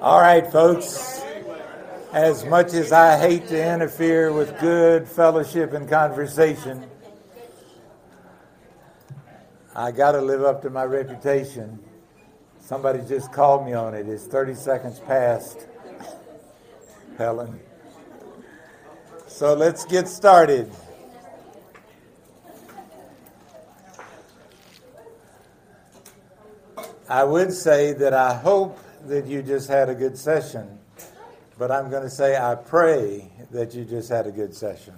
All right, folks. As much as I hate to interfere with good fellowship and conversation, I got to live up to my reputation. Somebody just called me on it. It's 30 seconds past. Helen. So let's get started. I would say that I hope that you just had a good session, but I'm going to say I pray that you just had a good session.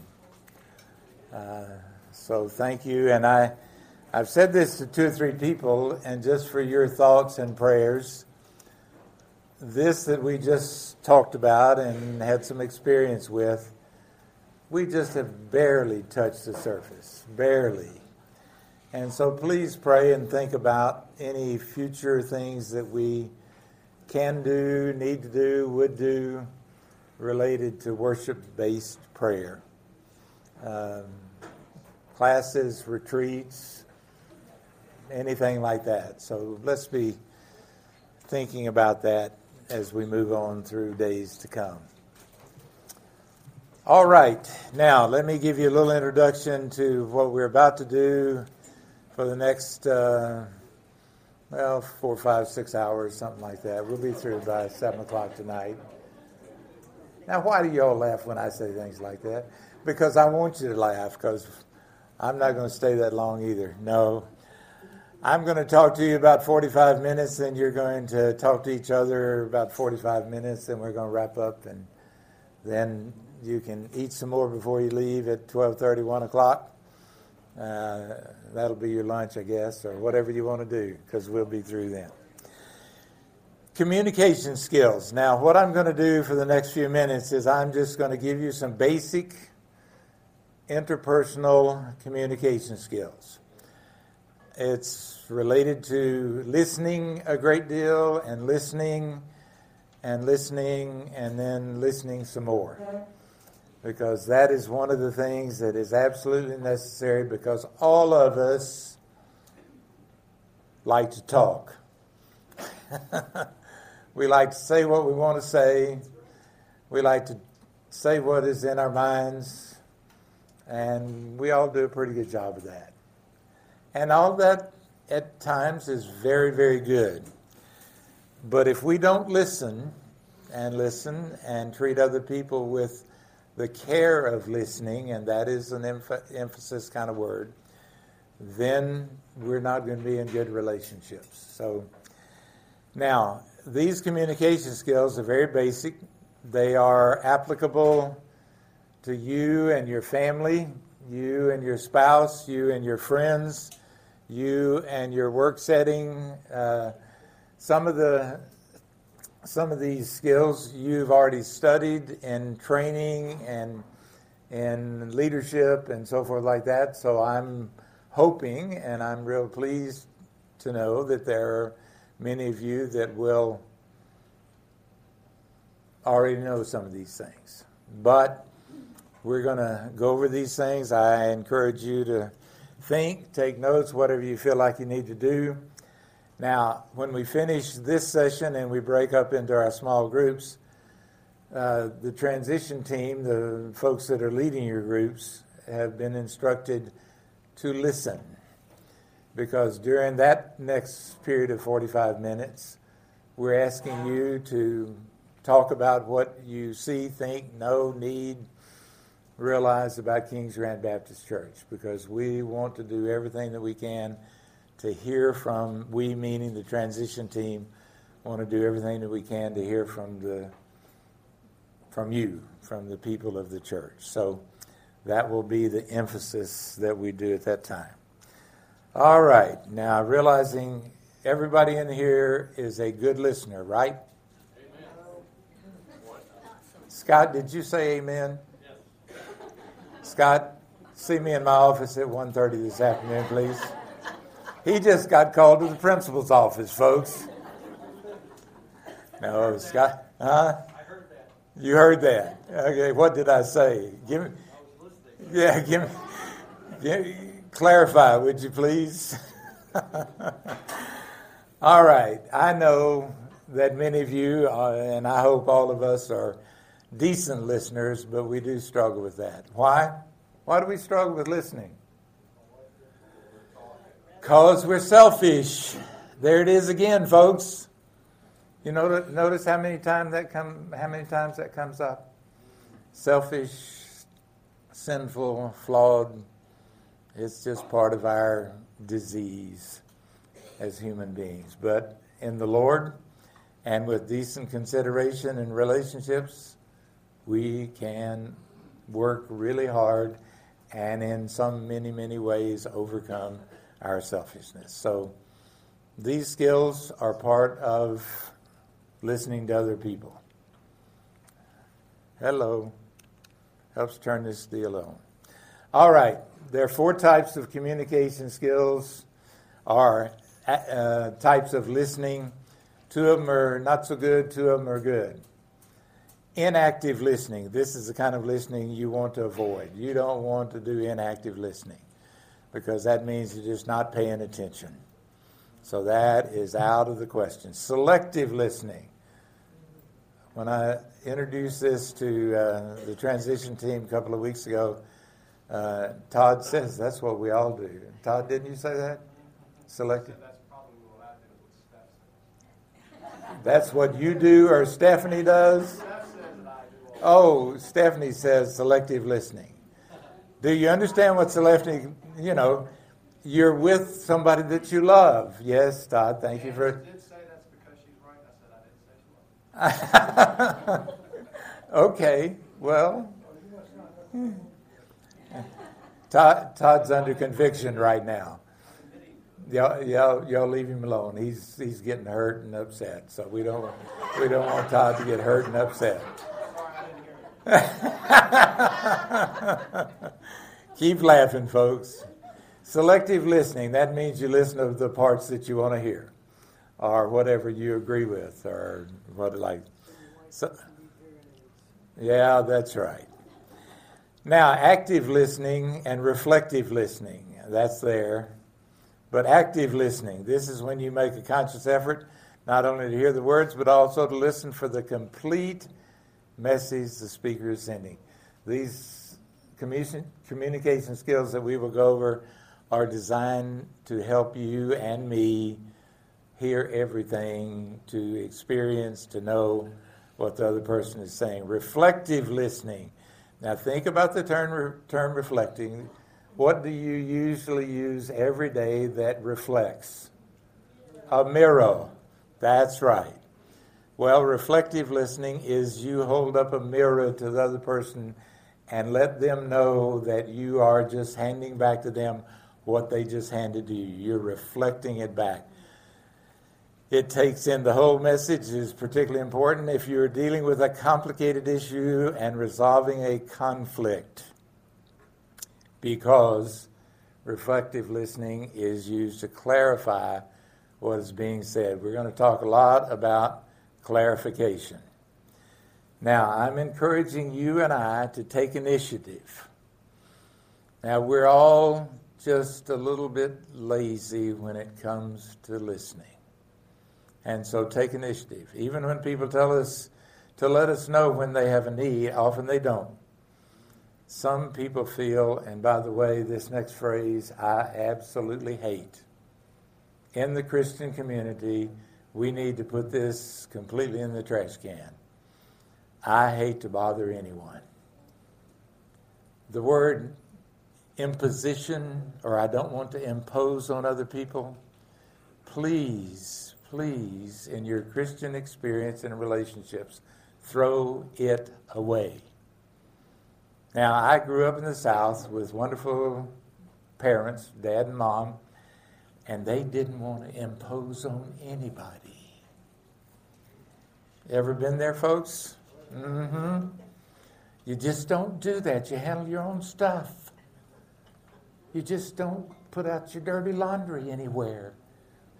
Uh, so thank you, and I, I've said this to two or three people, and just for your thoughts and prayers, this that we just talked about and had some experience with, we just have barely touched the surface, barely. And so please pray and think about any future things that we can do, need to do, would do related to worship based prayer. Um, classes, retreats, anything like that. So let's be thinking about that as we move on through days to come. All right, now let me give you a little introduction to what we're about to do for the next, uh, well, four, five, six hours, something like that. We'll be through by 7 o'clock tonight. Now, why do you all laugh when I say things like that? Because I want you to laugh, because I'm not going to stay that long either. No. I'm going to talk to you about 45 minutes, and you're going to talk to each other about 45 minutes, and we're going to wrap up, and then you can eat some more before you leave at 12:30, 1 o'clock. Uh, that'll be your lunch, I guess, or whatever you want to do, because we'll be through then. Communication skills. Now, what I'm going to do for the next few minutes is I'm just going to give you some basic interpersonal communication skills. It's related to listening a great deal and listening and listening and then listening some more because that is one of the things that is absolutely necessary because all of us like to talk. we like to say what we want to say. We like to say what is in our minds. And we all do a pretty good job of that. And all that at times is very, very good. But if we don't listen and listen and treat other people with the care of listening, and that is an emph- emphasis kind of word, then we're not going to be in good relationships. So, now, these communication skills are very basic. They are applicable to you and your family, you and your spouse, you and your friends, you and your work setting. Uh, some of the some of these skills you've already studied in training and in leadership and so forth like that. So I'm hoping and I'm real pleased to know that there are many of you that will already know some of these things. But we're going to go over these things. I encourage you to think, take notes, whatever you feel like you need to do. Now, when we finish this session and we break up into our small groups, uh, the transition team, the folks that are leading your groups, have been instructed to listen. Because during that next period of 45 minutes, we're asking you to talk about what you see, think, know, need, realize about King's Grant Baptist Church. Because we want to do everything that we can to hear from, we meaning the transition team, want to do everything that we can to hear from the from you, from the people of the church. So that will be the emphasis that we do at that time. All right. Now realizing everybody in here is a good listener, right? Amen. Scott, did you say amen? Yes. Scott, see me in my office at 1.30 this afternoon, please. He just got called to the principal's office, folks. No, Scott, huh? I heard that. You heard that. Okay, what did I say? Give me, yeah, give me, give, clarify, would you please? All right, I know that many of you, uh, and I hope all of us, are decent listeners, but we do struggle with that. Why? Why do we struggle with listening? Because we're selfish. There it is again, folks. You know, notice how many times that come, how many times that comes up. Selfish, sinful, flawed. It's just part of our disease as human beings. But in the Lord and with decent consideration and relationships, we can work really hard and in some many, many ways overcome our selfishness. So these skills are part of listening to other people. Hello. Helps turn this deal on. All right. There are four types of communication skills, or uh, types of listening. Two of them are not so good, two of them are good. Inactive listening. This is the kind of listening you want to avoid. You don't want to do inactive listening because that means you're just not paying attention. So that is out of the question. Selective listening. When I introduced this to uh, the transition team a couple of weeks ago, uh, Todd says that's what we all do. Todd, didn't you say that? Selective. That's what you do or Stephanie does? Oh, Stephanie says selective listening. Do you understand what selective, you know, you're with somebody that you love. Yes, Todd, thank you for. That. I did say that's because she's right. I said I didn't say she wasn't. Okay, well, Todd, Todd's under conviction right now. Y'all, y'all, y'all leave him alone. He's he's getting hurt and upset. So we don't we don't want Todd to get hurt and upset. Keep laughing, folks. Selective listening, that means you listen to the parts that you want to hear or whatever you agree with or what like. So, yeah, that's right. Now, active listening and reflective listening, that's there. But active listening, this is when you make a conscious effort not only to hear the words, but also to listen for the complete message the speaker is sending. These communication skills that we will go over are designed to help you and me hear everything, to experience, to know what the other person is saying. Reflective listening. Now, think about the term, term reflecting. What do you usually use every day that reflects? A mirror. That's right. Well, reflective listening is you hold up a mirror to the other person and let them know that you are just handing back to them what they just handed to you. You're reflecting it back. It takes in the whole message is particularly important if you're dealing with a complicated issue and resolving a conflict because reflective listening is used to clarify what is being said. We're going to talk a lot about clarification. Now, I'm encouraging you and I to take initiative. Now, we're all just a little bit lazy when it comes to listening. And so take initiative. Even when people tell us to let us know when they have a need, often they don't. Some people feel, and by the way, this next phrase I absolutely hate. In the Christian community, we need to put this completely in the trash can. I hate to bother anyone. The word imposition or I don't want to impose on other people, please, please, in your Christian experience and relationships, throw it away. Now, I grew up in the South with wonderful parents, dad and mom, and they didn't want to impose on anybody. Ever been there, folks? Mm-hmm. You just don't do that. You handle your own stuff. You just don't put out your dirty laundry anywhere.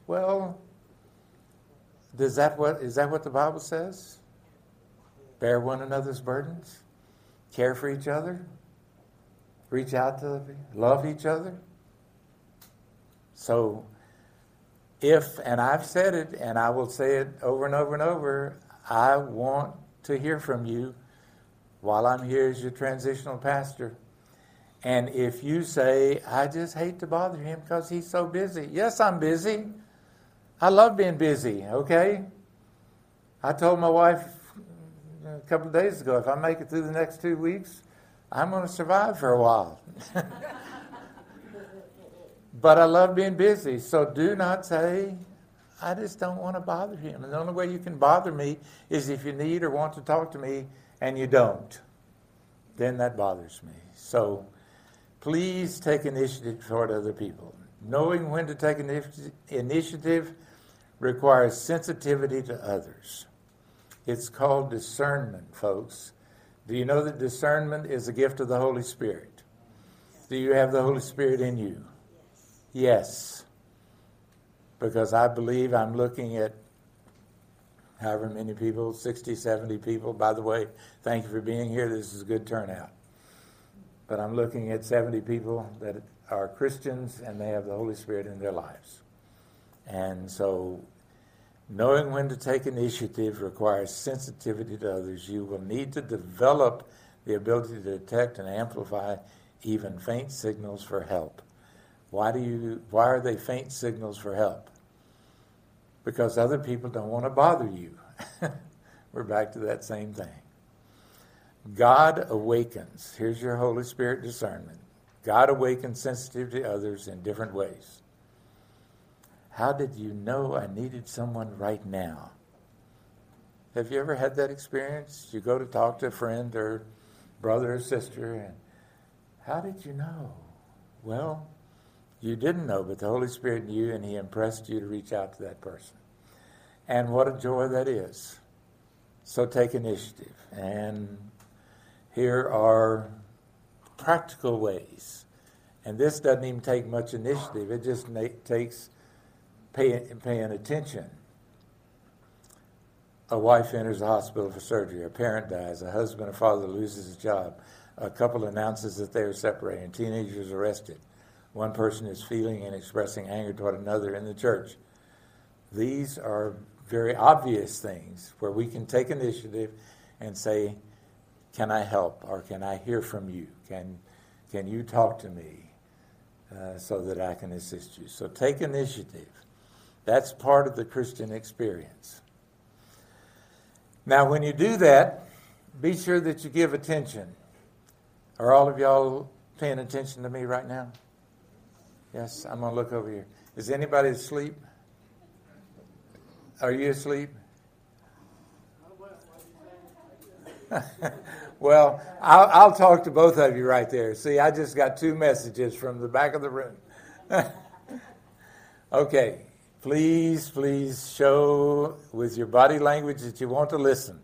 Well, does that what is that what the Bible says? Bear one another's burdens, care for each other, reach out to love each other. So if, and I've said it, and I will say it over and over and over, I want to hear from you while I'm here as your transitional pastor. And if you say, I just hate to bother him because he's so busy. Yes, I'm busy. I love being busy, okay? I told my wife a couple of days ago if I make it through the next two weeks, I'm going to survive for a while. but I love being busy. So do not say, I just don't want to bother him. And the only way you can bother me is if you need or want to talk to me and you don't. Then that bothers me. So please take initiative toward other people. Knowing when to take initiative requires sensitivity to others. It's called discernment, folks. Do you know that discernment is a gift of the Holy Spirit? Do you have the Holy Spirit in you? Yes. Because I believe I'm looking at however many people, 60, 70 people. By the way, thank you for being here. This is a good turnout. But I'm looking at 70 people that are Christians and they have the Holy Spirit in their lives. And so Knowing when to take initiative requires sensitivity to others. You will need to develop the ability to detect and amplify even faint signals for help. Why do you why are they faint signals for help? Because other people don't want to bother you. We're back to that same thing. God awakens. Here's your Holy Spirit discernment. God awakens sensitivity to others in different ways. How did you know I needed someone right now? Have you ever had that experience? You go to talk to a friend or brother or sister, and how did you know? Well, you didn't know, but the Holy Spirit knew, and He impressed you to reach out to that person. And what a joy that is. So take initiative. And here are practical ways. And this doesn't even take much initiative, it just takes paying, paying attention. A wife enters the hospital for surgery. A parent dies. A husband or father loses his job. A couple announces that they are separating. Teenagers arrested. One person is feeling and expressing anger toward another in the church. These are very obvious things where we can take initiative and say, Can I help? Or can I hear from you? Can, can you talk to me uh, so that I can assist you? So take initiative. That's part of the Christian experience. Now, when you do that, be sure that you give attention. Are all of y'all paying attention to me right now? Yes, I'm going to look over here. Is anybody asleep? Are you asleep? well, I'll, I'll, talk to both of you right there. See, I just got two messages from the back of the room. okay, Please, please show with your body language that you want to listen.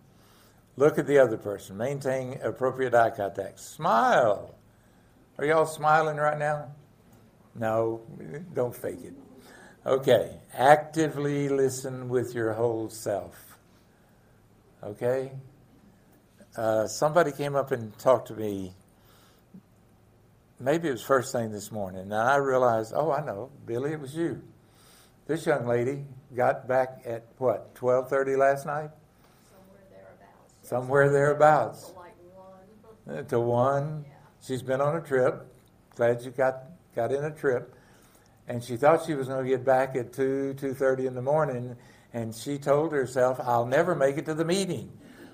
Look at the other person. Maintain appropriate eye contact. Smile. Are y'all smiling right now? No, don't fake it. Okay. Actively listen with your whole self. Okay? Uh, somebody came up and talked to me. Maybe it was first thing this morning. And I realized, oh, I know, Billy, it was you. This young lady got back at what, 12:30 last night? Somewhere thereabouts. Somewhere thereabouts. To like one. To one. Yeah. She's been on a trip. Glad you got got in a trip. And she thought she was going to get back at 2, 2.30 in the morning, and she told herself, I'll never make it to the meeting.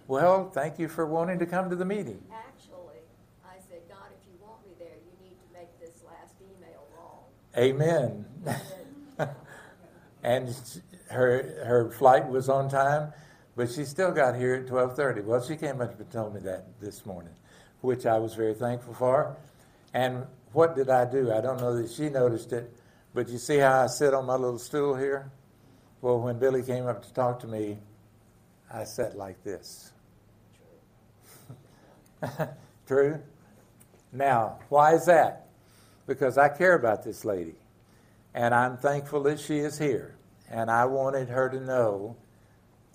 Well, thank you for wanting to come to the meeting. Actually, I said, God, if you want me there, you need to make this last email long. Amen. and her her flight was on time, but she still got here at twelve thirty. Well, she came up and told me that this morning, which I was very thankful for. And what did I do? I don't know that she noticed it, but you see how I sit on my little stool here? Well, when Billy came up to talk to me, I sat like this. True. Now, why is that? Because I care about this lady. And I'm thankful that she is here. And I wanted her to know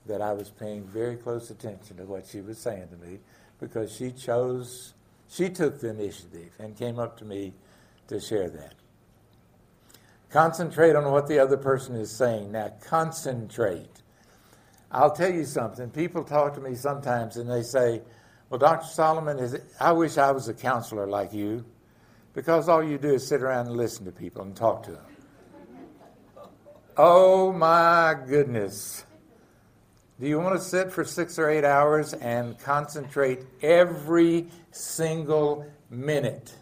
that I was paying very close attention to what she was saying to me because she chose, she took the initiative and came up to me to share that. Concentrate on what the other person is saying. Now, concentrate. I'll tell you something. People talk to me sometimes and they say, Well, Dr. Solomon, is I wish I was a counselor like you because all you do is sit around and listen to people and talk to them. Oh, my goodness. Do you want to sit for six or eight hours and concentrate every single minute?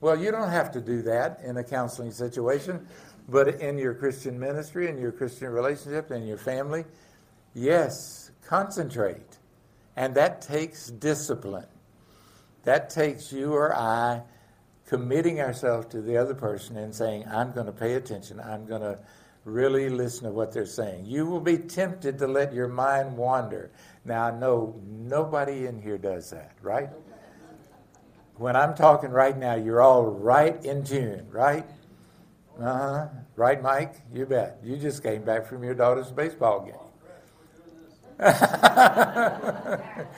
Well, you don't have to do that in a counseling situation, but in your Christian ministry, in your Christian relationship, in your family, yes, concentrate. And that takes discipline. That takes you or I committing ourselves to the other person and saying, I'm going to pay attention. I'm going to really listen to what they're saying. You will be tempted to let your mind wander. Now, I know nobody in here does that, right? When I'm talking right now, you're all right in tune, right? Uh huh. Right, Mike? You bet. You just came back from your daughter's baseball game.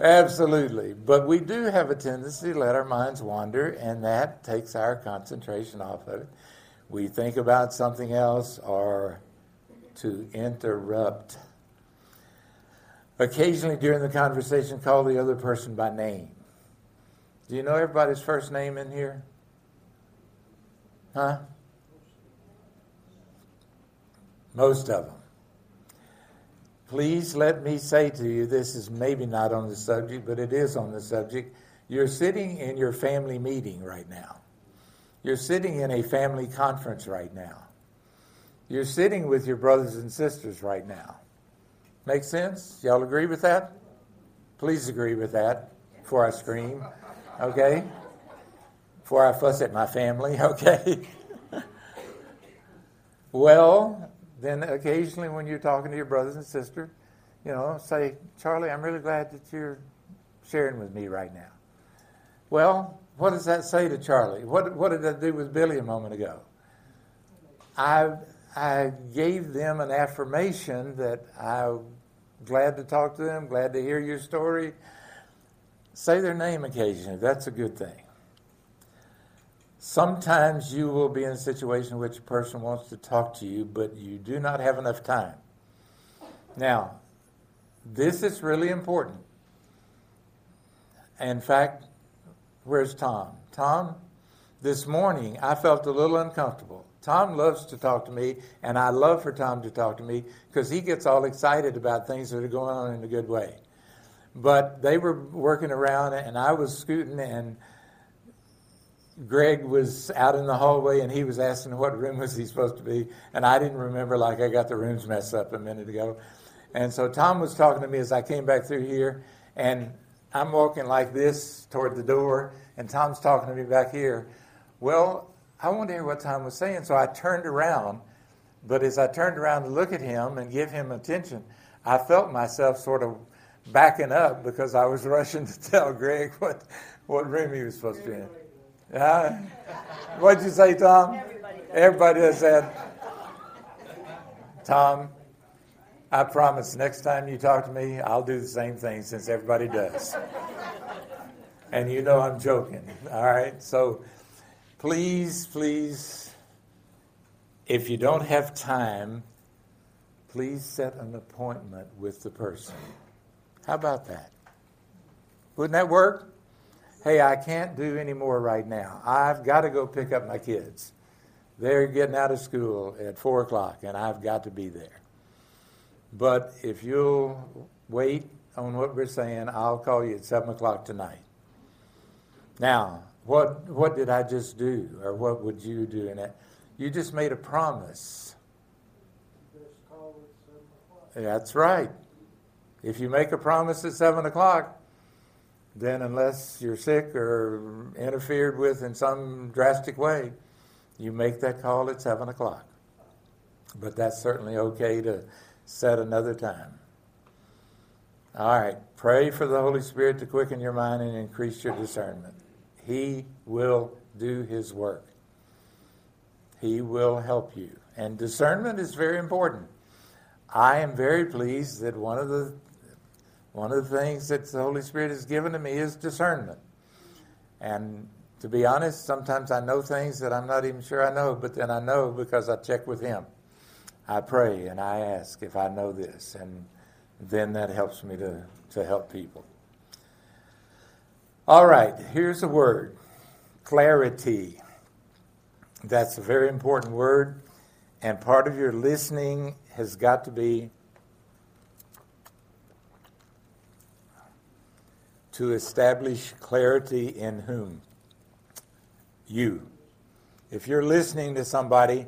Absolutely. But we do have a tendency to let our minds wander, and that takes our concentration off of it. We think about something else or to interrupt. Occasionally during the conversation, call the other person by name. Do you know everybody's first name in here? Huh? Most of them. Please let me say to you this is maybe not on the subject, but it is on the subject. You're sitting in your family meeting right now. You're sitting in a family conference right now. You're sitting with your brothers and sisters right now. Make sense? Y'all agree with that? Please agree with that before I scream okay? Before I fuss at my family, okay? well, then occasionally when you're talking to your brothers and sisters, you know, say, Charlie, I'm really glad that you're sharing with me right now. Well, what does that say to Charlie? What, what did I do with Billy a moment ago? I, I gave them an affirmation that I'm glad to talk to them, glad to hear your story, Say their name occasionally. That's a good thing. Sometimes you will be in a situation in which a person wants to talk to you, but you do not have enough time. Now, this is really important. In fact, where's Tom? Tom, this morning I felt a little uncomfortable. Tom loves to talk to me, and I love for Tom to talk to me because he gets all excited about things that are going on in a good way. But they were working around, and I was scooting, and Greg was out in the hallway, and he was asking what room was he supposed to be, and I didn't remember, like I got the rooms messed up a minute ago. And so Tom was talking to me as I came back through here, and I'm walking like this toward the door, and Tom's talking to me back here. Well, I wanted to hear what Tom was saying, so I turned around. But as I turned around to look at him and give him attention, I felt myself sort of backing up because I was rushing to tell Greg what, what room he was supposed to be in. Uh, what'd you say, Tom? Everybody does. Everybody does that. Tom, I promise next time you talk to me, I'll do the same thing since everybody does. and you know I'm joking. All right? So please, please, if you don't have time, please set an appointment with the person. How about that? Wouldn't that work? Hey, I can't do any more right now. I've got to go pick up my kids. They're getting out of school at 4 o'clock, and I've got to be there. But if you'll wait on what we're saying, I'll call you at 7 o'clock tonight. Now, what, what did I just do, or what would you do in it? You just made a promise. That's right. If you make a promise at 7 o'clock, then unless you're sick or interfered with in some drastic way, you make that call at 7 o'clock. But that's certainly okay to set another time. All right. Pray for the Holy Spirit to quicken your mind and increase your discernment. He will do His work, He will help you. And discernment is very important. I am very pleased that one of the one of the things that the Holy Spirit has given to me is discernment. And To be honest, sometimes I know things that I'm not even sure I know, but then I know because I check with Him. I pray and I ask if I know this, and then that helps me to, to help people. All right, here's a word clarity. That's a very important word, and part of your listening has got to be to establish clarity in whom? You. If you're listening to somebody,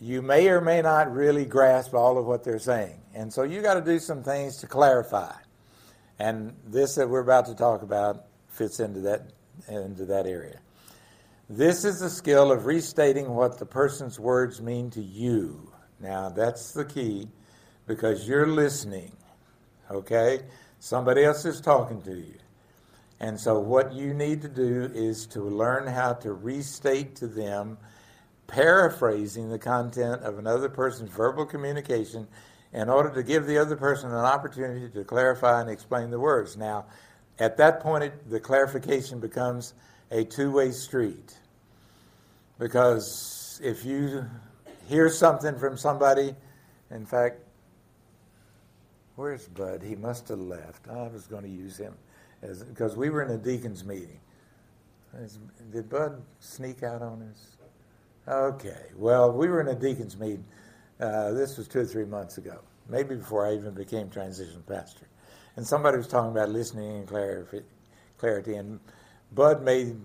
you may or may not really grasp all of what they're saying. And so you got to do some things to clarify. And this that we're about to talk about fits into that into that area. This is the skill of restating what the person's words mean to you. Now, that's the key because you're listening. Okay? Somebody else is talking to you. And so, what you need to do is to learn how to restate to them, paraphrasing the content of another person's verbal communication in order to give the other person an opportunity to clarify and explain the words. Now, at that point, it, the clarification becomes a two way street. Because if you hear something from somebody, in fact, Where's Bud? He must have left. I was going to use him as because we were in a deacons meeting. Did Bud sneak out on us? Okay. Well, we were in a deacons meeting. Uh, this was two or three months ago, maybe before I even became transition pastor. And somebody was talking about listening and clarity, and Bud made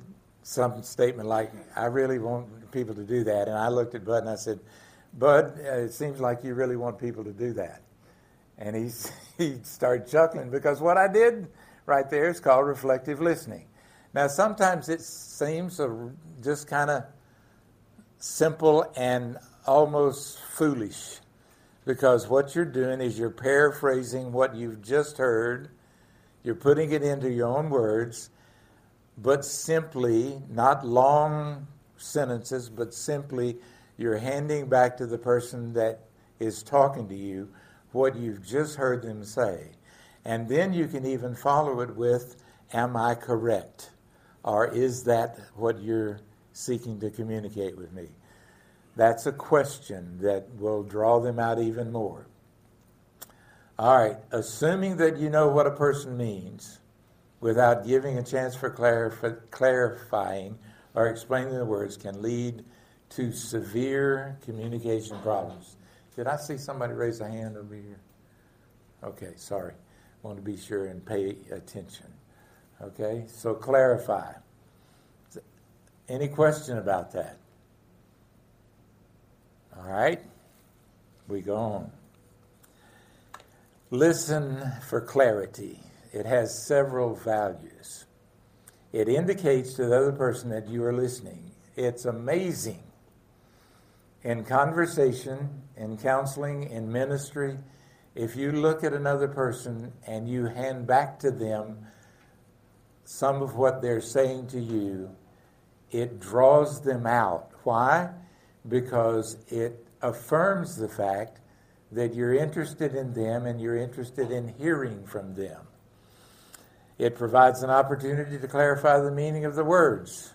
some statement like, "I really want people to do that." And I looked at Bud and I said, "Bud, uh, it seems like you really want people to do that." And he, he started chuckling because what I did right there is called reflective listening. Now, sometimes it seems just kind of simple and almost foolish because what you're doing is you're paraphrasing what you've just heard, you're putting it into your own words, but simply, not long sentences, but simply you're handing back to the person that is talking to you what you've just heard them say. And then you can even follow it with, Am I correct? Or is that what you're seeking to communicate with me? That's a question that will draw them out even more. All right, assuming that you know what a person means without giving a chance for clarif- clarifying or explaining the words can lead to severe communication problems. Did I see somebody raise a hand over here? Okay, sorry. Want to be sure and pay attention. Okay, so clarify. Any question about that? All right, we go on. Listen for clarity. It has several values. It indicates to the other person that you are listening. It's amazing in conversation, in counseling, in ministry, if you look at another person and you hand back to them some of what they're saying to you, it draws them out. Why? Because it affirms the fact that you're interested in them and you're interested in hearing from them. It provides an opportunity to clarify the meaning of the words.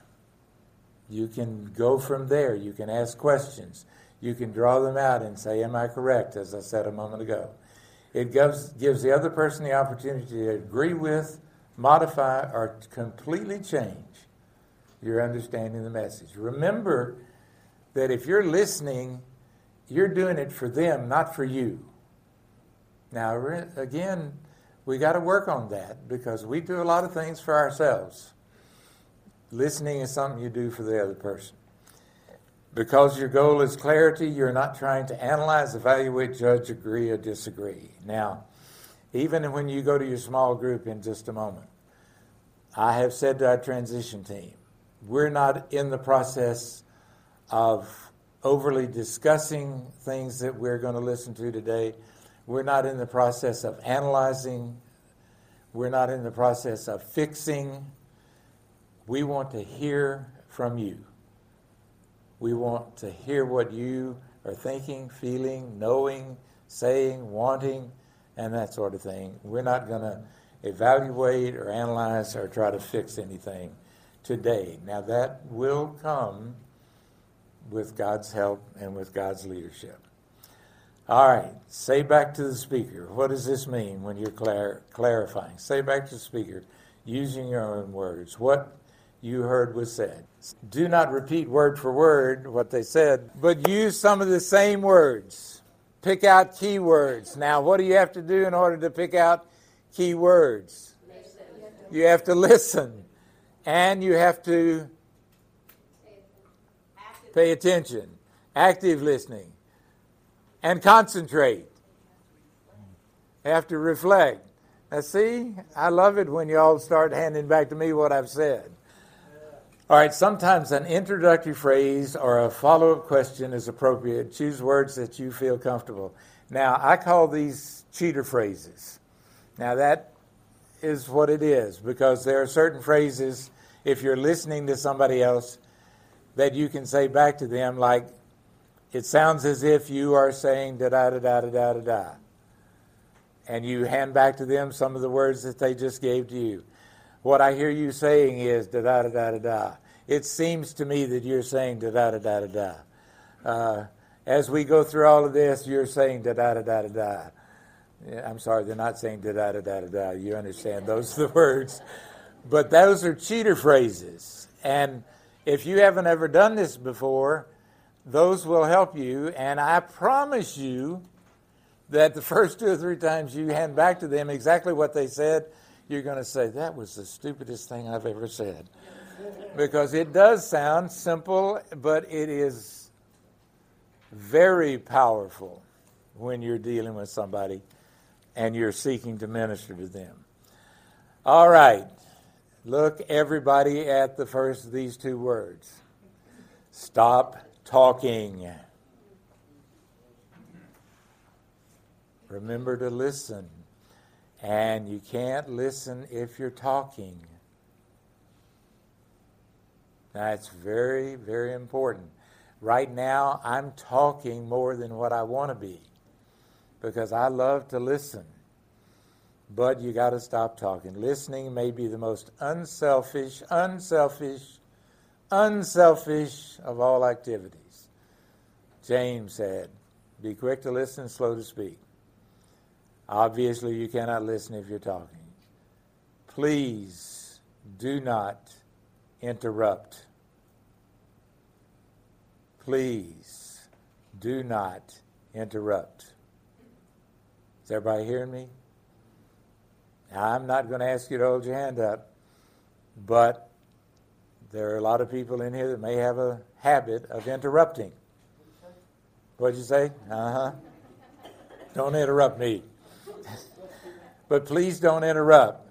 You can go from there. You can ask questions. You can draw them out and say, Am I correct? as I said a moment ago. It gives, gives the other person the opportunity to agree with, modify, or completely change your understanding the message. Remember that if you're listening, you're doing it for them, not for you. Now, again, we got to work on that because we do a lot of things for ourselves. Listening is something you do for the other person. Because your goal is clarity, you're not trying to analyze, evaluate, judge, agree, or disagree. Now, even when you go to your small group in just a moment, I have said to our transition team, we're not in the process of overly discussing things that we're going to listen to today. We're not in the process of analyzing. We're not in the process of fixing. We want to hear from you. We want to hear what you are thinking, feeling, knowing, saying, wanting, and that sort of thing. We're not going to evaluate or analyze or try to fix anything. Today. Now, that will come with God's help and with God's leadership. All right, say back to the speaker. What does this mean when you're clar- clarifying? Say back to the speaker using your own words. What you heard was said. Do not repeat word for word what they said, but use some of the same words. Pick out key words. Now, what do you have to do in order to pick out key words? You have to listen, and you have to pay attention, active listening and concentrate. Have to reflect. Now, see, I love it when you all start handing back to me what I've said. All right, sometimes an introductory phrase or a follow up question is appropriate. Choose words that you feel comfortable. Now, I call these cheater phrases. Now, that is what it is because there are certain phrases, if you're listening to somebody else, that you can say back to them, like, it sounds as if you are saying da da da da da da da da. And you hand back to them some of the words that they just gave to you. What I hear you saying is da da da da da da. It seems to me that you're saying da da da da da da. Uh, as we go through all of this, you're saying da da da da da da. I'm sorry, they're not saying da da da da da da. You understand those are the words. But those are cheater phrases. And if you haven't ever done this before, those will help you. And I promise you that the first two or three times you hand back to them exactly what they said, you're going to say, That was the stupidest thing I've ever said. Because it does sound simple, but it is very powerful when you're dealing with somebody and you're seeking to minister to them. All right. Look, everybody, at the first of these two words. Stop talking. Remember to listen. And you can't listen if you're talking. That's very, very important. Right now, I'm talking more than what I want to be because I love to listen. But you got to stop talking. Listening may be the most unselfish, unselfish, unselfish of all activities. James said, Be quick to listen, slow to speak. Obviously, you cannot listen if you're talking. Please do not interrupt. Please do not interrupt. Is everybody hearing me? I'm not going to ask you to hold your hand up, but there are a lot of people in here that may have a habit of interrupting. What'd you say? Uh huh. Don't interrupt me. but please don't interrupt.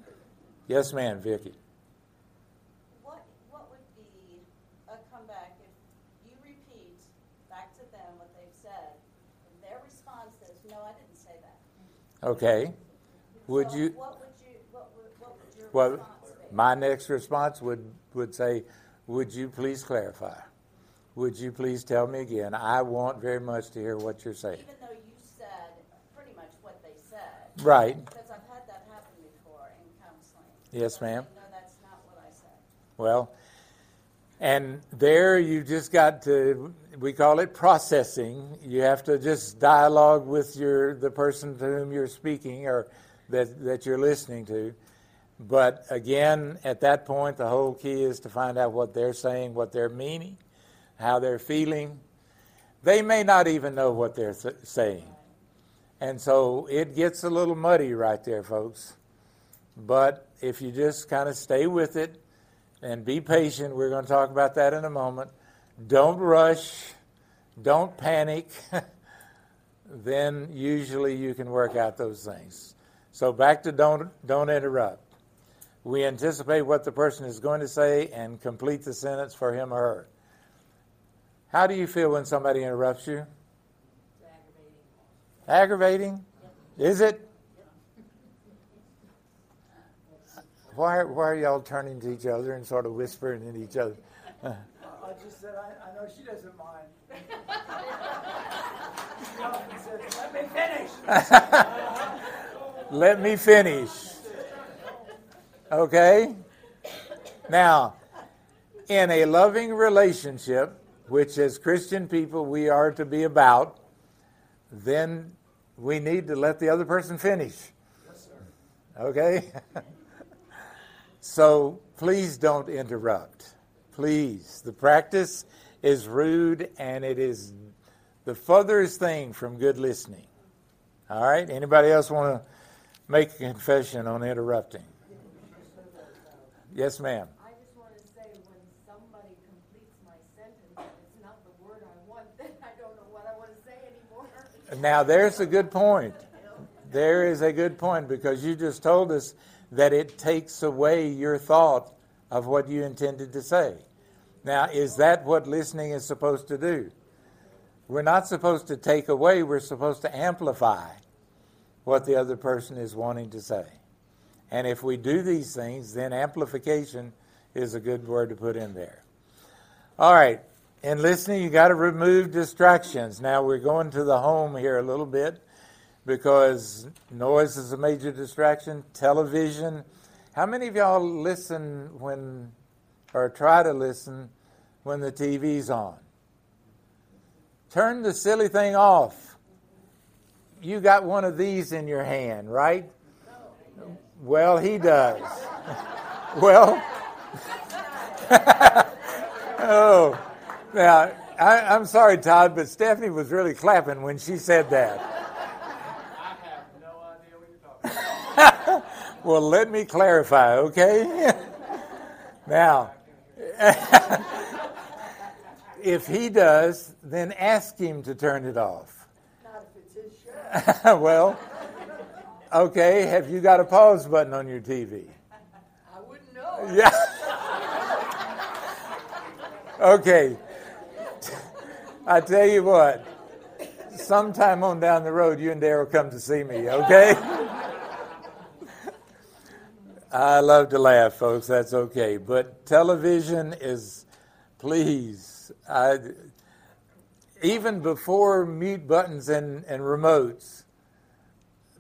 Yes, ma'am, Vicki. What, what would be a comeback if you repeat back to them what they've said, and their response is, "No, I didn't say that." Okay. Would So you? What would, what would your Well, my next response would, would say, Would you please clarify? Would you please tell me again? I want very much to hear what you're saying. Even though you said pretty much what they said, Right. because I've had that happen before in counseling. Yes, So ma'am. No, that's not what I said. Well, and there you just got to, we call it processing. You have to just dialogue with your the person to whom you're speaking or that, that you're listening to. But again, at that point, the whole key is to find out what they're saying, what they're meaning, how they're feeling. They may not even know what they're th- saying. And so it gets a little muddy right there, folks. But if you just kind of stay with it and be patient, we're going to talk about that in a moment. Don't rush, don't panic. then usually you can work out those things. So back to don't don't interrupt. We anticipate what the person is going to say and complete the sentence for him or her. How do you feel when somebody interrupts you? Aggravating? Is it? Why, why are y'all turning to each other and sort of whispering in each other? I just said, I, I know she doesn't mind. she often says, let me finish. Let me finish. Okay? Now, in a loving relationship, which as Christian people we are to be about, then we need to let the other person finish. Yes, sir. Okay? so please don't interrupt. Please. The practice is rude and it is the furthest thing from good listening. All right? Anybody else want to make a confession on interrupting? Yes, ma'am. I just want to say when somebody completes my sentence and it's not the word I want, then I don't know what I want to say anymore. Now, there's a good point. There is a good point because you just told us that it takes away your thought of what you intended to say. Now, is that what listening is supposed to do? We're not supposed to take away, we're supposed to amplify what the other person is wanting to say. And if we do these things, then amplification is a good word to put in there. All right. In listening, you got to remove distractions. Now we're going to the home here a little bit because noise is a major distraction. Television. How many of y'all listen when, or try to listen when the TV's on? Turn the silly thing off. You got one of these in your hand, right? Well, he does. well, oh, now I, I'm sorry, Todd, but Stephanie was really clapping when she said that. I have no idea what you're talking about. well, let me clarify, okay? now, if he does, then ask him to turn it off. Not if it's his show. well, okay, have you got a pause button on your TV? I wouldn't know. Yeah. okay. I tell you what, sometime on down the road, you and Daryl come to see me, okay? I love to laugh, folks. That's okay. But television is, please, I, even before mute buttons and, and remotes,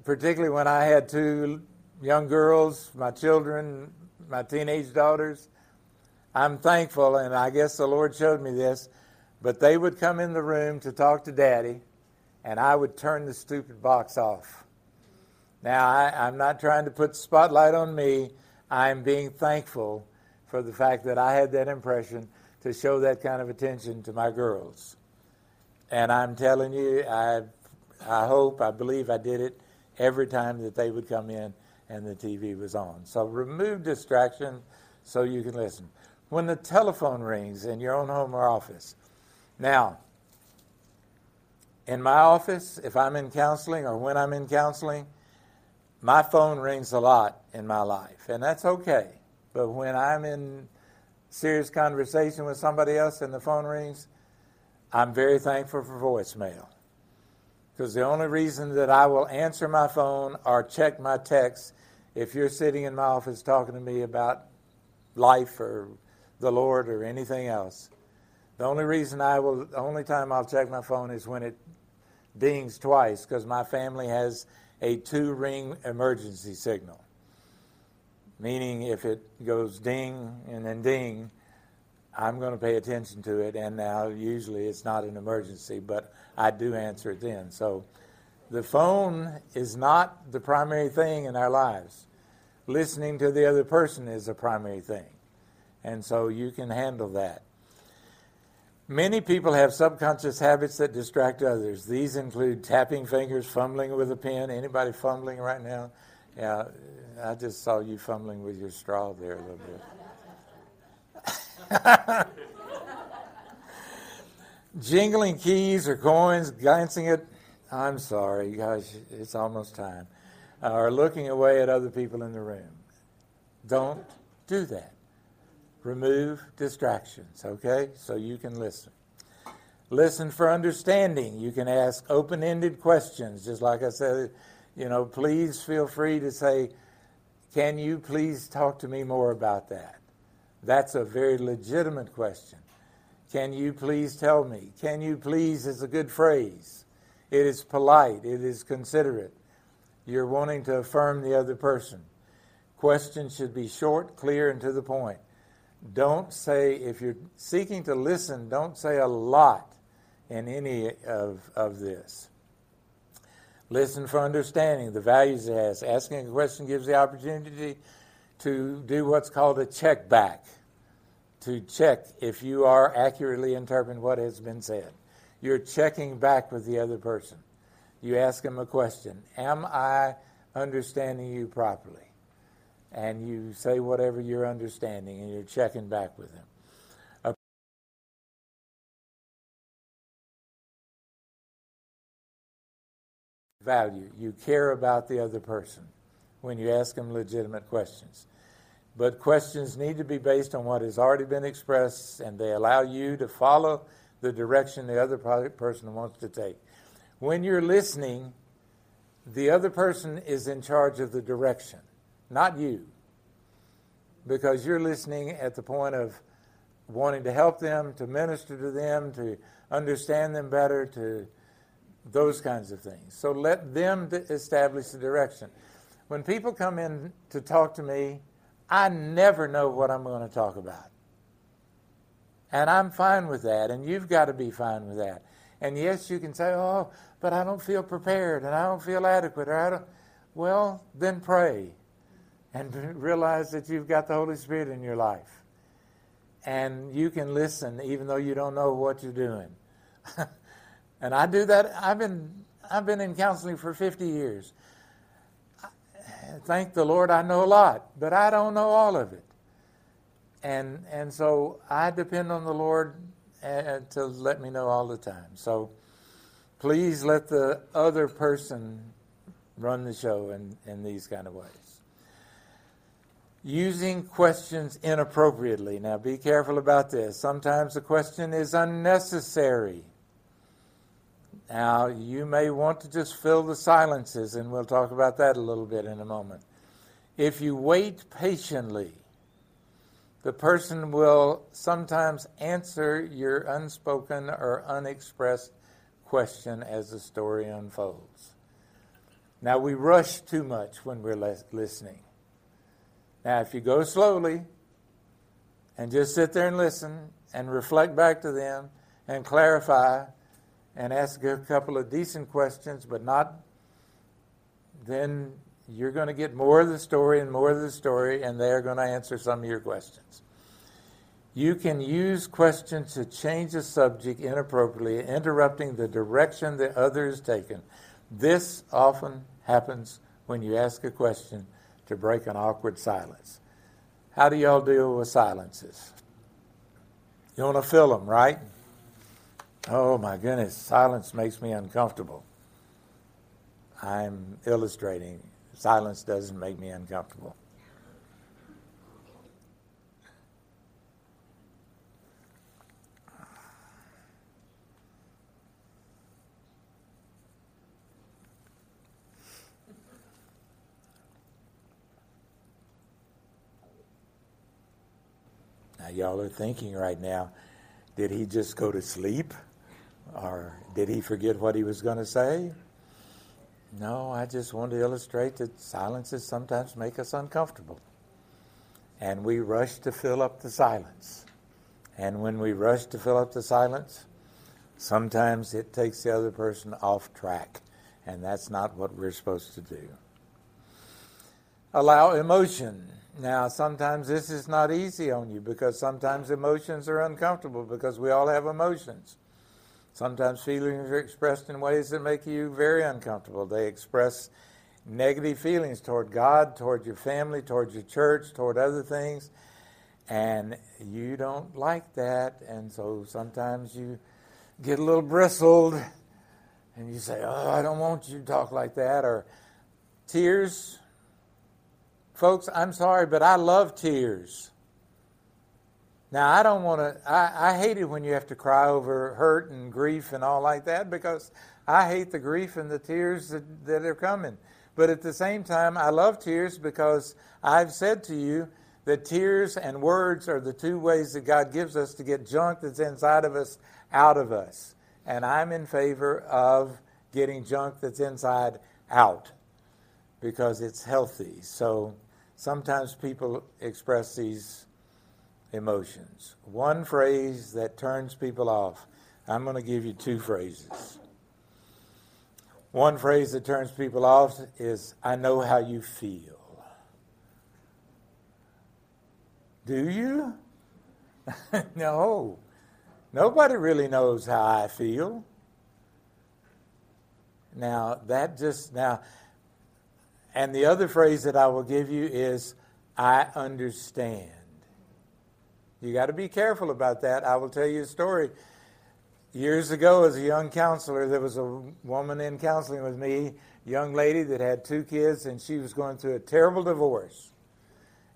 particularly when I had two young girls, my children, my teenage daughters, I'm thankful, and I guess the Lord showed me this, but they would come in the room to talk to Daddy, and I would turn the stupid box off. Now, I, am not trying to put the spotlight on me. I'm being thankful for the fact that I had that impression to show that kind of attention to my girls. And I'm telling you, I, I hope, I believe I did it every time that they would come in and the TV was on. So remove distraction so you can listen. When the telephone rings in your own home or office, now, in my office, if I'm in counseling or when I'm in counseling, my phone rings a lot in my life, and that's okay. But when I'm in serious conversation with somebody else and the phone rings, I'm very thankful for voicemail. Because the only reason that I will answer my phone or check my text if you're sitting in my office talking to me about life or the Lord or anything else, the only reason I will, the only time I'll check my phone is when it dings twice because my family has a two ring emergency signal. Meaning, if it goes ding and then ding, I'm going to pay attention to it. And now, usually, it's not an emergency, but I do answer it then. So, the phone is not the primary thing in our lives. Listening to the other person is a primary thing. And so, you can handle that. Many people have subconscious habits that distract others. These include tapping fingers, fumbling with a pen. Anybody fumbling right now? Yeah, I just saw you fumbling with your straw there a little bit. Jingling keys or coins, glancing at, I'm sorry, guys, it's almost time, uh, or looking away at other people in the room. Don't do that remove distractions, okay? So you can listen. Listen for understanding. You can ask open ended questions, just like I said. You know, please feel free to say, Can you please talk to me more about that? That's a very legitimate question. Can you please tell me? Can you please is a good phrase. It is polite, it is considerate. You're wanting to affirm the other person. Questions should be short, clear, and to the point. don't say, if you're seeking to listen, don't say a lot in any of, of this. Listen for understanding the values it has. Asking a question gives the opportunity to do what's called a check back, to check if you are accurately interpreting what has been said. You're checking back with the other person. You ask them a question Am I understanding you properly? And you say whatever you're understanding, and you're checking back with them. value. You care about the other person when you ask them legitimate questions. But questions need to be based on what has already been expressed, and they allow you to follow the direction the other person wants to take. When you're listening, the other person is in charge of the direction, not you. Because you're listening at the point of wanting to help them, to minister to them, to understand them better, to those kinds of things. So let them establish the direction. When people come in to talk to me, I never know what I'm going to talk about. And I'm fine with that, and you've got to be fine with that. And yes, you can say, oh, but I don't feel prepared, and I don't feel adequate, or I don't. Well, then pray and realize that you've got the Holy Spirit in your life. And you can listen even though you don't know what you're doing. And I do that. I've been I've been in counseling for 50 years. Thank the Lord, I know a lot, but I don't know all of it. And and so I depend on the Lord uh, to let me know all the time. So please let the other person run the show in, in these kind of ways. Using questions inappropriately. Now be careful about this. Sometimes the question is unnecessary. Now, you may want to just fill the silences, and we'll talk about that a little bit in a moment. If you wait patiently, the person will sometimes answer your unspoken or unexpressed question as the story unfolds. Now, we rush too much when we're listening. Now, if you go slowly and just sit there and listen and reflect back to them and clarify, and ask a couple of decent questions, but not, then you're going to get more of the story and more of the story, and they're going to answer some of your questions. You can use questions to change the subject inappropriately, interrupting the direction the other is taken. This often happens when you ask a question to break an awkward silence. How do y'all deal with silences? You want to fill them, right? Oh my goodness, silence makes me uncomfortable. I'm illustrating. Silence doesn't make me uncomfortable. Now, y'all are thinking right now, did he just go to sleep? Or did he forget what he was going to say? No, I just want to illustrate that silences sometimes make us uncomfortable. And we rush to fill up the silence. And when we rush to fill up the silence, sometimes it takes the other person off track. And that's not what we're supposed to do. Allow emotion. Now, sometimes this is not easy on you because sometimes emotions are uncomfortable because we all have emotions. Sometimes feelings are expressed in ways that make you very uncomfortable. They express negative feelings toward God, toward your family, toward your church, toward other things, and you don't like that. And so sometimes you get a little bristled and you say, Oh, I don't want you to talk like that. Or tears. Folks, I'm sorry, but I love tears. Now, I don't want to, I, I hate it when you have to cry over hurt and grief and all like that because I hate the grief and the tears that, that are coming. But at the same time, I love tears because I've said to you that tears and words are the two ways that God gives us to get junk that's inside of us out of us. And I'm in favor of getting junk that's inside out because it's healthy. So sometimes people express these emotions. One phrase that turns people off. I'm going to give you two phrases. One phrase that turns people off is, I know how you feel. Do you? no. Nobody really knows how I feel. Now, that just, now, and the other phrase that I will give you is, I understand. You got to be careful about that. I will tell you a story. Years ago, as a young counselor, there was a woman in counseling with me, young lady that had two kids, and she was going through a terrible divorce.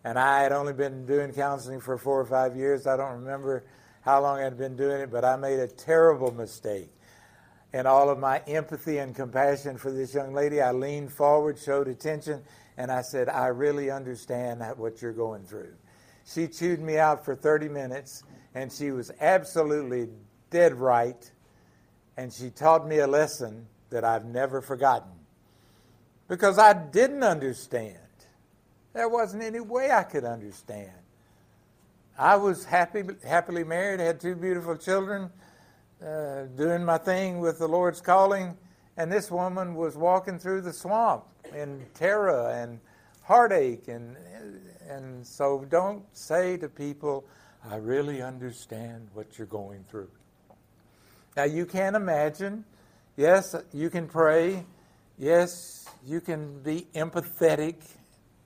And I had only been doing counseling for four or five years. I don't remember how long I'd been doing it, but I made a terrible mistake. And all of my empathy and compassion for this young lady, I leaned forward, showed attention, and I said, I really understand what you're going through. She chewed me out for 30 minutes, and she was absolutely dead right. And she taught me a lesson that I've never forgotten because I didn't understand. There wasn't any way I could understand. I was happy, happily married, had two beautiful children, uh, doing my thing with the Lord's calling, and this woman was walking through the swamp in terror and heartache, and and so don't say to people, "I really understand what you're going through." Now you can imagine. Yes, you can pray. Yes, you can be empathetic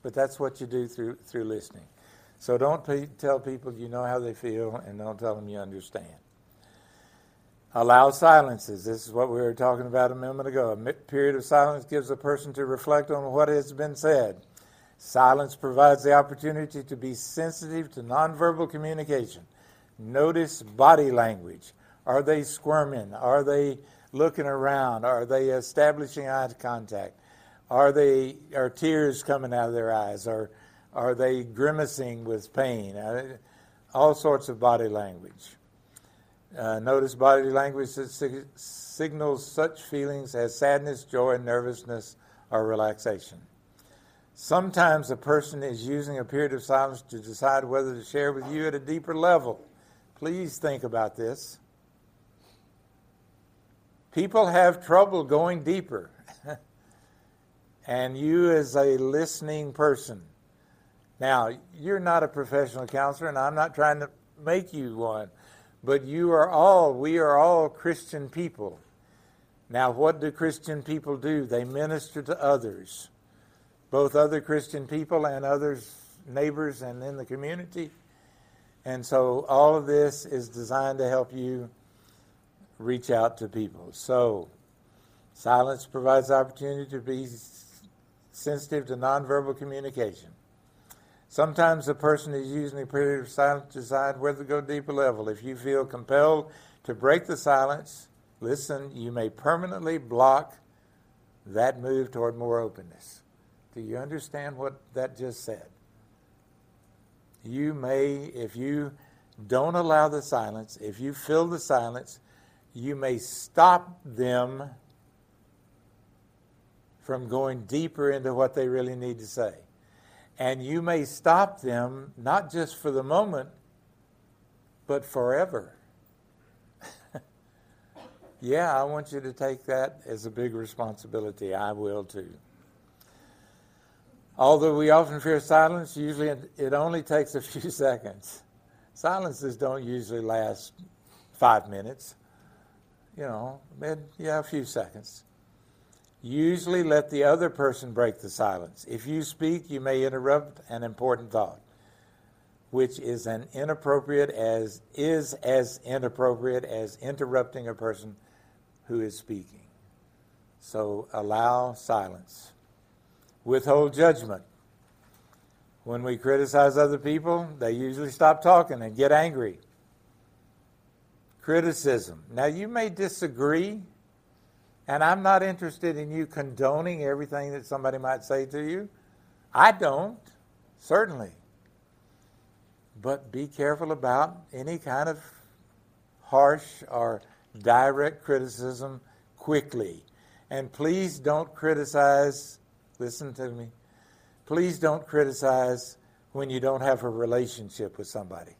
but that's what you do through, through listening. So don't tell people you know how they feel and don't tell them you understand. Allow silences. This is what we were talking about a moment ago. A period of silence gives a person to reflect on what has been said. Silence provides the opportunity to be sensitive to nonverbal communication. Notice body language. Are they squirming? Are they looking around? Are they establishing eye contact? Are they are tears coming out of their eyes? Are are they grimacing with pain? Uh, all sorts of body language. Uh, notice body language that sig- signals such feelings as sadness, joy, nervousness, or relaxation. Sometimes a person is using a period of silence to decide whether to share with you at a deeper level. Please think about this. People have trouble going deeper. and you as a listening person. Now, you're not a professional counselor, and I'm not trying to make you one, but you are all, we are all Christian people. Now, what do Christian people do? They minister to others, both other Christian people and others, neighbors, and in the community. And so, all of this is designed to help you reach out to people. So, silence provides opportunity to be sensitive to nonverbal communication. Sometimes a person is using a period of silence to decide whether to go deeper level. If you feel compelled to break the silence, listen, you may permanently block that move toward more openness. Do you understand what that just said? You may, if you don't allow the silence, if you fill the silence, you may stop them from going deeper into what they really need to say. And you may stop them, not just for the moment, but forever. yeah, I want you to take that as a big responsibility. I will too. Although we often fear silence, usually it only takes a few seconds. Silences don't usually last five minutes. You know, yeah, a few seconds. Usually let the other person break the silence. If you speak, you may interrupt an important thought, which is an inappropriate as is as inappropriate as interrupting a person who is speaking. So allow silence. Withhold judgment. When we criticize other people, they usually stop talking and get angry. Criticism. Now you may disagree and I'm not interested in you condoning everything that somebody might say to you. I don't, certainly. But be careful about any kind of harsh or direct criticism quickly. And please don't criticize, listen to me, please don't criticize when you don't have a relationship with somebody.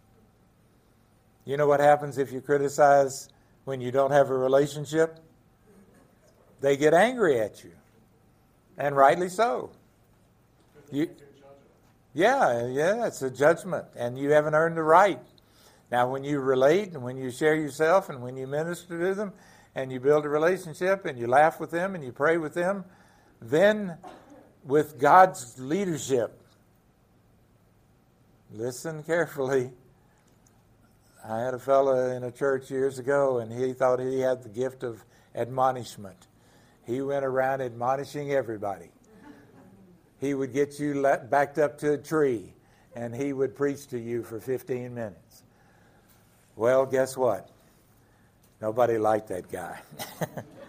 You know what happens if you criticize when you don't have a relationship? They get angry at you, and rightly so. You, yeah, yeah, it's a judgment, and you haven't earned the right. Now, when you relate and when you share yourself and when you minister to them and you build a relationship and you laugh with them and you pray with them, then with God's leadership, listen carefully. I had a fellow in a church years ago, and he thought he had the gift of admonishment. He went around admonishing everybody. He would get you backed up to a tree, and he would preach to you for 15 minutes. Well, guess what? Nobody liked that guy.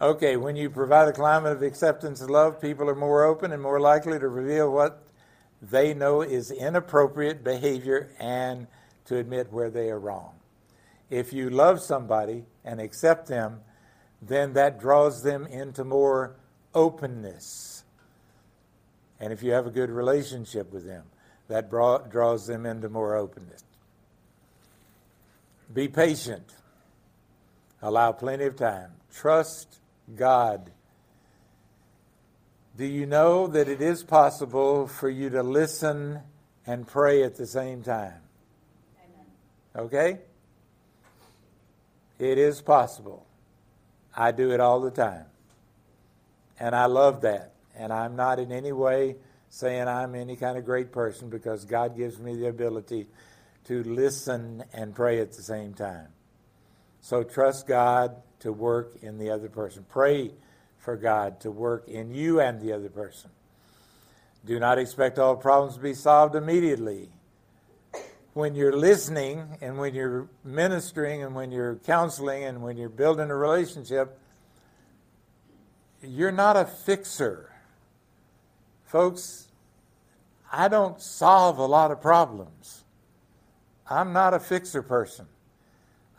okay, when you provide a climate of acceptance and love, people are more open and more likely to reveal what they know is inappropriate behavior and to admit where they are wrong. If you love somebody and accept them, then that draws them into more openness. And if you have a good relationship with them, that draws them into more openness. Be patient. Allow plenty of time. Trust God. Do you know that it is possible for you to listen and pray at the same time? Amen. Okay? It is possible. I do it all the time. And I love that. And I'm not in any way saying I'm any kind of great person because God gives me the ability to listen and pray at the same time. So trust God to work in the other person. Pray for God to work in you and the other person. Do not expect all problems to be solved immediately. When you're listening and when you're ministering and when you're counseling and when you're building a relationship, you're not a fixer. Folks, I don't solve a lot of problems. I'm not a fixer person.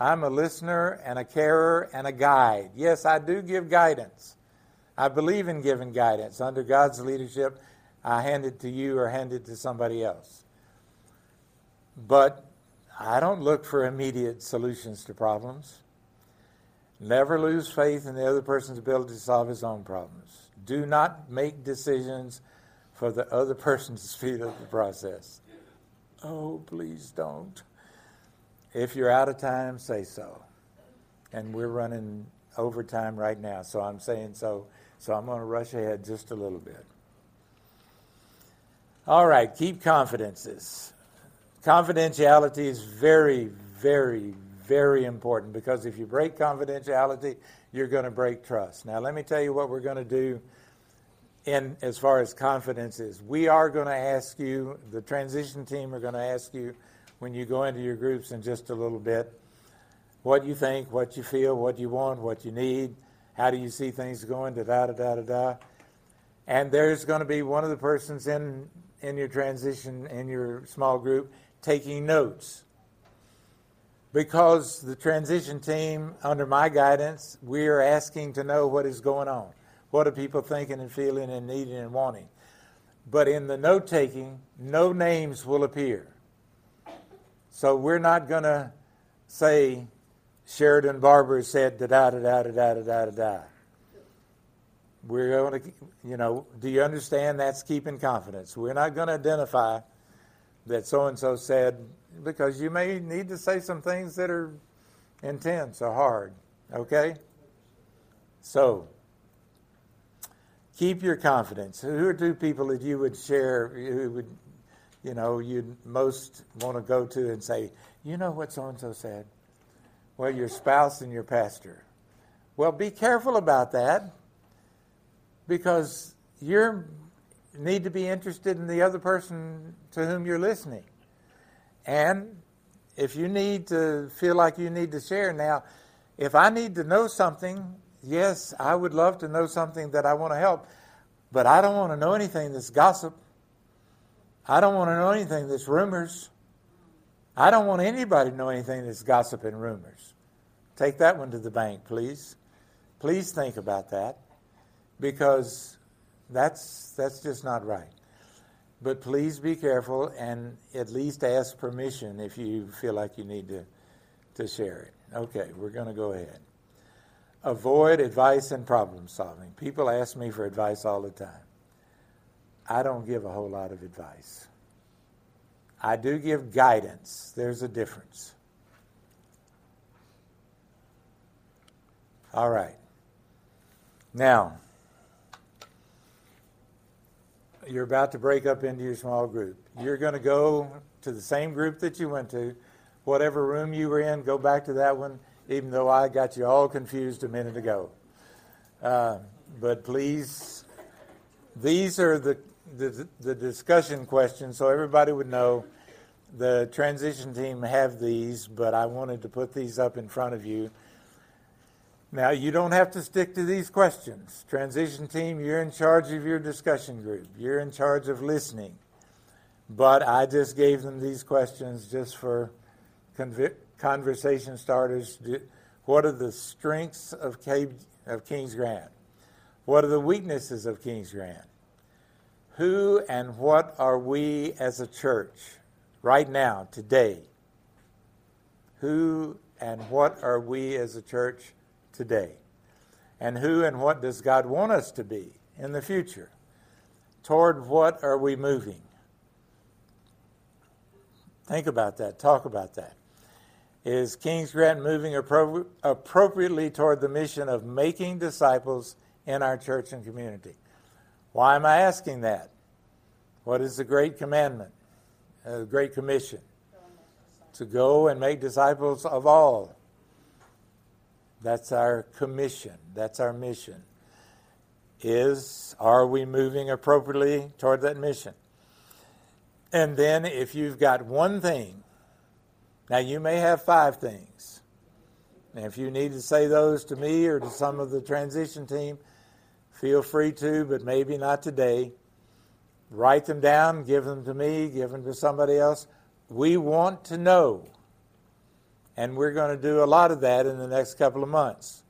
I'm a listener and a carer and a guide. Yes, I do give guidance. I believe in giving guidance. Under God's leadership, I hand it to you or hand it to somebody else. But I don't look for immediate solutions to problems. Never lose faith in the other person's ability to solve his own problems. Do not make decisions for the other person to speed up the process. Oh, please don't. If you're out of time, say so. And we're running overtime right now, so I'm saying so. So I'm going to rush ahead just a little bit. All right, keep confidences. Confidentiality is very, very, very important because if you break confidentiality, you're going to break trust. Now, let me tell you what we're going to do in as far as confidence is. We are going to ask you, the transition team are going to ask you when you go into your groups in just a little bit what you think, what you feel, what you want, what you need, how do you see things going, da da da da da da. And there's going to be one of the persons in in your transition in your small group taking notes. Because the transition team, under my guidance, we are asking to know what is going on. What are people thinking and feeling and needing and wanting? But in the note taking, no names will appear. So we're not going to say Sheridan Barber said da da da da da da da da. We're going to, you know, do you understand that's keeping confidence? We're not going to identify that so and so said because you may need to say some things that are intense or hard. Okay? So, keep your confidence. Who are two people that you would share, who would, you know, you'd most want to go to and say, you know what so and so said? Well, your spouse and your pastor. Well, be careful about that because you need to be interested in the other person to whom you're listening. And if you need to feel like you need to share now, if I need to know something yes, I would love to know something that I want to help, but I don't want to know anything that's gossip. I don't want to know anything that's rumors. I don't want anybody to know anything that's gossip and rumors. Take that one to the bank, please. Please think about that because that's, that's just not right. but please be careful and at least ask permission if you feel like you need to, to share it. Okay, we're going to go ahead. Avoid advice and problem solving. People ask me for advice all the time. I don't give a whole lot of advice. I do give guidance. There's a difference. All right. Now, you're about to break up into your small group. You're going to go to the same group that you went to. Whatever room you were in, go back to that one, even though I got you all confused a minute ago. Uh, but please, these are the, the, the discussion questions, so everybody would know. The transition team have these, but I wanted to put these up in front of you now, you don't have to stick to these questions. Transition team, you're in charge of your discussion group, you're in charge of listening. But I just gave them these questions just for conv- conversation starters. What are the strengths of, K- of King's Grant? What are the weaknesses of King's Grant? Who and what are we as a church right now, today? Who and what are we as a church today? And who and what does God want us to be in the future? Toward what are we moving? Think about that. Talk about that. Is King's Grant moving appro- appropriately toward the mission of making disciples in our church and community? Why am I asking that? What is the great commandment, uh, the great commission? To go and make disciples of all that's our commission. That's our mission. Is are we moving appropriately toward that mission? And then if you've got one thing, now you may have five things. And if you need to say those to me or to some of the transition team, feel free to, but maybe not today. Write them down, give them to me, give them to somebody else. We want to know and we're going to do a lot of that in the next couple of months,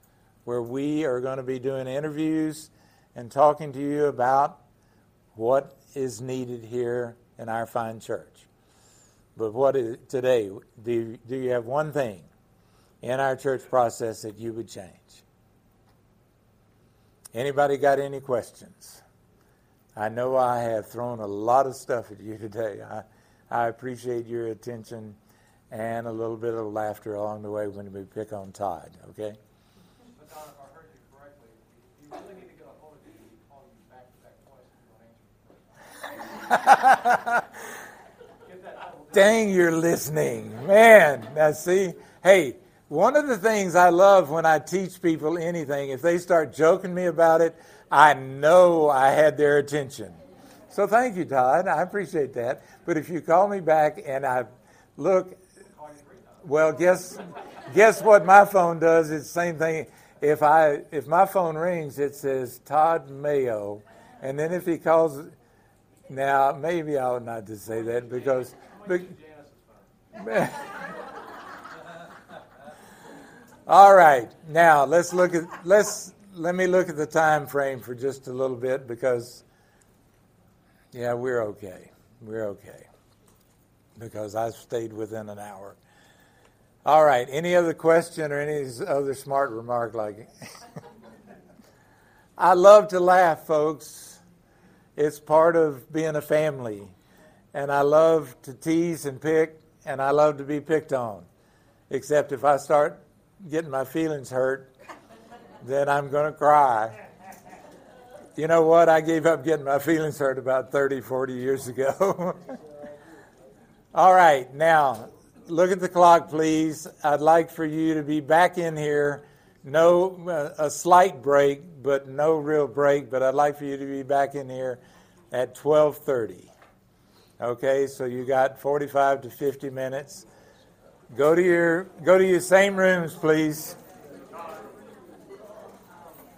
where we are going to be doing interviews and talking to you about what is needed here in our fine church. But what is today? Do do you have one thing in our church process that you would change? Anybody got any questions? I know I have thrown a lot of stuff at you today. I, I appreciate your attention and a little bit of laughter along the way when we pick on Todd, okay? But Don, if I heard you correctly, you really need to get a hold of you and call you back to that question Dang, you're listening. Man, now see, hey, one of the things I love when I teach people anything, if they start joking me about it, I know I had their attention. So thank you, Todd. I appreciate that. But if you call me back and I look well, guess guess what my phone does? It's the same thing. If I if my phone rings, it says Todd Mayo, and then if he calls, now maybe I ought not to say that because. But, all right, now let's look at let's let me look at the time frame for just a little bit because yeah, we're okay. We're okay because I stayed within an hour. All right. Any other question or any other smart remark like? I love to laugh, folks. It's part of being a family. And I love to tease and pick, and I love to be picked on. Except if I start getting my feelings hurt, then I'm going to cry. You know what? I gave up getting my feelings hurt about 30, 40 years ago. All right. Now, look at the clock, please. I'd like for you to be back in here. No, uh, a slight break, but no real break. But I'd like for you to be back in here at 12:30. Okay, so you got 45 to 50 minutes. Go to your go to your same rooms, please.